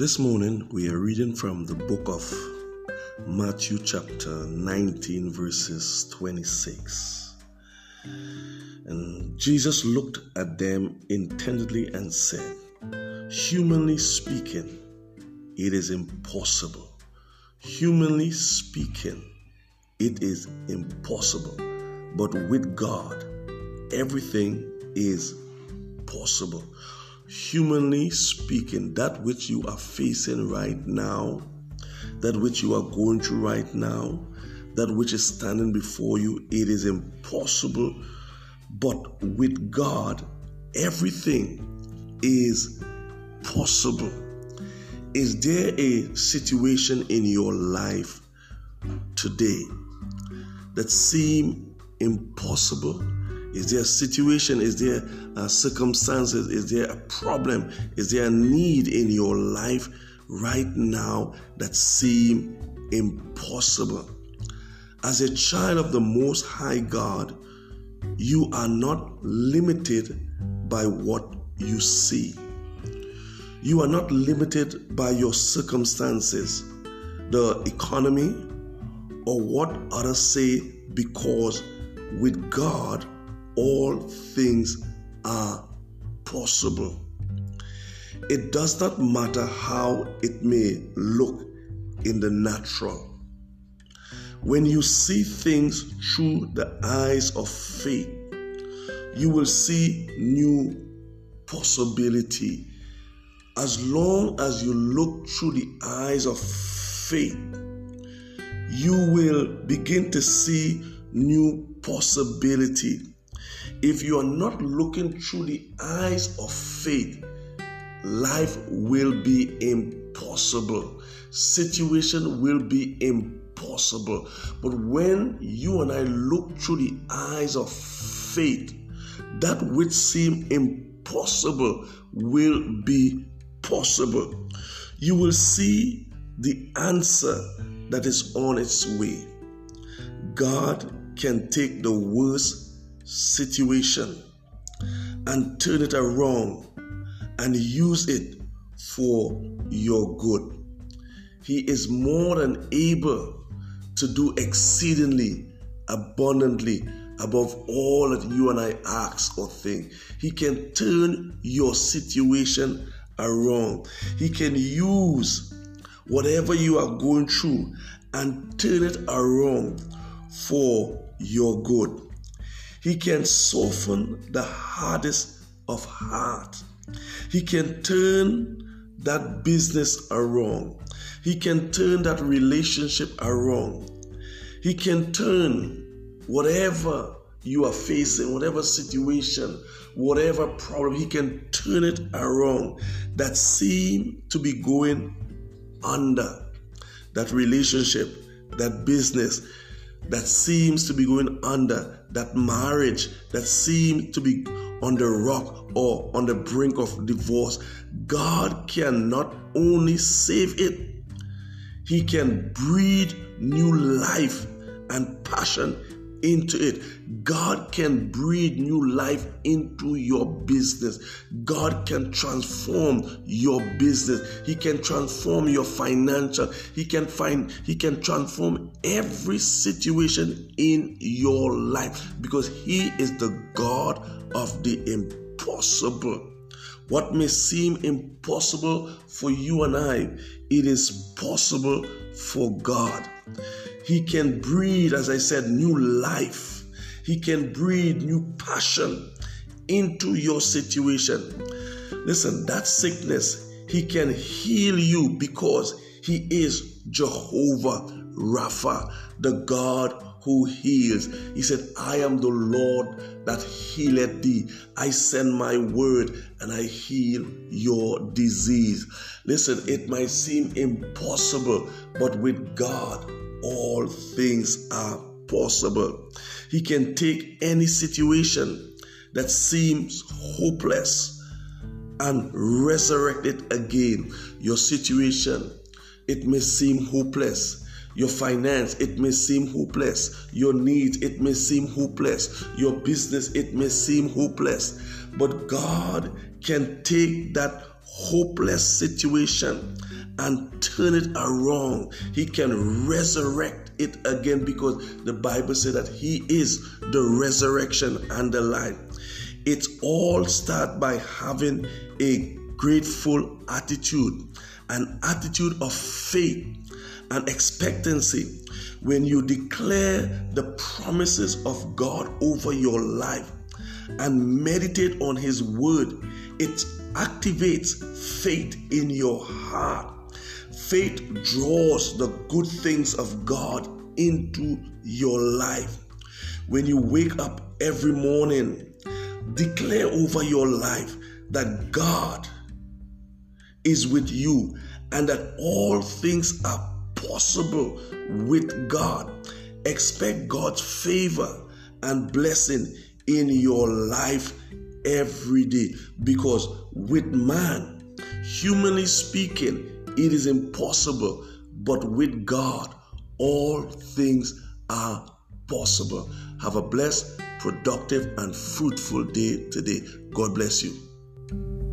This morning we are reading from the book of Matthew, chapter 19, verses 26. And Jesus looked at them intently and said, Humanly speaking, it is impossible. Humanly speaking, it is impossible. But with God, everything is possible. Humanly speaking, that which you are facing right now, that which you are going through right now, that which is standing before you, it is impossible. But with God, everything is possible. Is there a situation in your life today that seem impossible? Is there a situation? Is there a circumstances? Is there a problem? Is there a need in your life right now that seem impossible? As a child of the Most High God, you are not limited by what you see. You are not limited by your circumstances, the economy, or what others say, because with God, all things are possible. It does not matter how it may look in the natural. When you see things through the eyes of faith, you will see new possibility. As long as you look through the eyes of faith, you will begin to see new possibility. If you are not looking through the eyes of faith, life will be impossible. Situation will be impossible. But when you and I look through the eyes of faith, that which seemed impossible will be possible. You will see the answer that is on its way. God can take the worst situation and turn it around and use it for your good. He is more than able to do exceedingly abundantly above all that you and I ask or think. He can turn your situation around. He can use whatever you are going through and turn it around for your good. He can soften the hardest of heart. He can turn that business around. He can turn that relationship around. He can turn whatever you are facing, whatever situation, whatever problem, He can turn it around that seem to be going under that relationship, that business that seems to be going under, that marriage that seems to be on the rock or on the brink of divorce, God can not only save it, He can breathe new life and passion into it. God can breathe new life into your business. God can transform your business. He can transform your financial. He can find he can transform every situation in your life because he is the God of the impossible. What may seem impossible for you and I, it is possible for God. He can breathe, as I said, new life. He can breathe new passion into your situation. Listen, that sickness, He can heal you because He is Jehovah Rapha, the God who heals. He said, I am the Lord that healeth thee. I send my word and I heal your disease. Listen, it might seem impossible, but with God, all things are possible. He can take any situation that seems hopeless and resurrect it again. Your situation, it may seem hopeless. Your finance, it may seem hopeless. Your needs, it may seem hopeless. Your business, it may seem hopeless. But God can take that hopeless situation and turn it around. He can resurrect it again because the Bible says that He is the resurrection and the life. It all starts by having a grateful attitude, an attitude of faith and expectancy. When you declare the promises of God over your life and meditate on His word, it activates faith in your heart. Faith draws the good things of God into your life. When you wake up every morning, declare over your life that God is with you and that all things are possible with God. Expect God's favor and blessing in your life every day because with man, humanly speaking, it is impossible, but with God, all things are possible. Have a blessed, productive, and fruitful day today. God bless you.